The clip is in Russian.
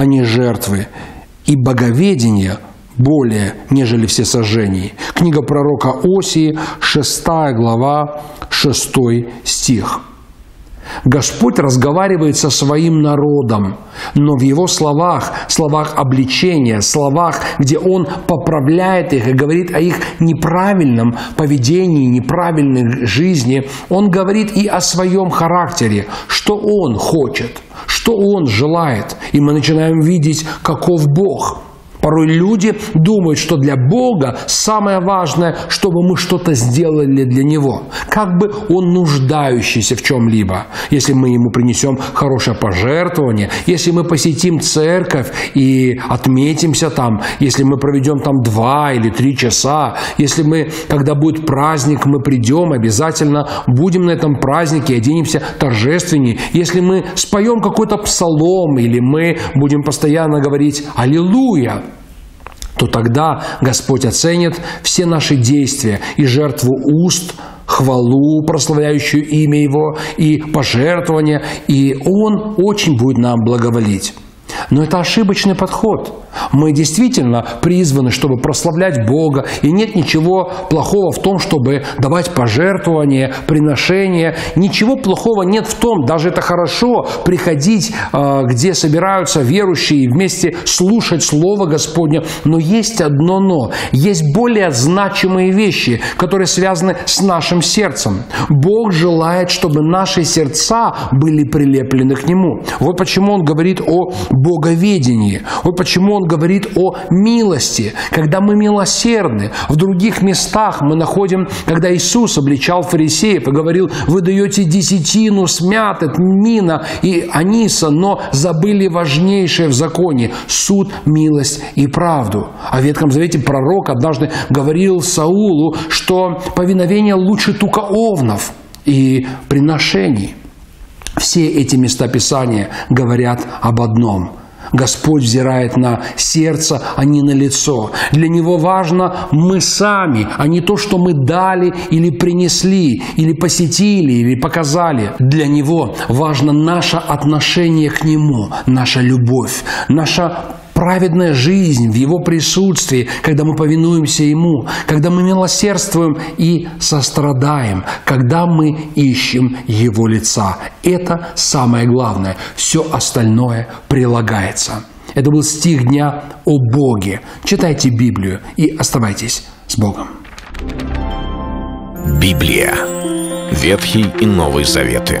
а не жертвы, и боговедения более, нежели все сожжения. Книга пророка Осии, 6 глава, 6 стих. Господь разговаривает со своим народом, но в его словах, словах обличения, словах, где Он поправляет их и говорит о их неправильном поведении, неправильной жизни, Он говорит и о своем характере, что Он хочет, что Он желает. И мы начинаем видеть, каков Бог – Порой люди думают, что для Бога самое важное, чтобы мы что-то сделали для Него. Как бы Он нуждающийся в чем-либо. Если мы Ему принесем хорошее пожертвование, если мы посетим церковь и отметимся там, если мы проведем там два или три часа, если мы, когда будет праздник, мы придем, обязательно будем на этом празднике, оденемся торжественнее. Если мы споем какой-то псалом или мы будем постоянно говорить «Аллилуйя», то тогда Господь оценит все наши действия и жертву уст, хвалу, прославляющую имя Его, и пожертвования, и Он очень будет нам благоволить. Но это ошибочный подход. Мы действительно призваны, чтобы прославлять Бога, и нет ничего плохого в том, чтобы давать пожертвования, приношения. Ничего плохого нет в том, даже это хорошо, приходить, а, где собираются верующие, и вместе слушать Слово Господне. Но есть одно но. Есть более значимые вещи, которые связаны с нашим сердцем. Бог желает, чтобы наши сердца были прилеплены к Нему. Вот почему Он говорит о боговедении. Вот почему Он говорит о милости, когда мы милосердны. В других местах мы находим, когда Иисус обличал фарисеев и говорил, вы даете десятину смят, мина и аниса, но забыли важнейшее в законе – суд, милость и правду. А в Ветхом Завете пророк однажды говорил Саулу, что повиновение лучше тука овнов и приношений. Все эти места Писания говорят об одном – Господь взирает на сердце, а не на лицо. Для Него важно мы сами, а не то, что мы дали или принесли, или посетили, или показали. Для Него важно наше отношение к Нему, наша любовь, наша праведная жизнь в Его присутствии, когда мы повинуемся Ему, когда мы милосердствуем и сострадаем, когда мы ищем Его лица. Это самое главное. Все остальное прилагается. Это был стих дня о Боге. Читайте Библию и оставайтесь с Богом. Библия. Ветхий и Новый Заветы.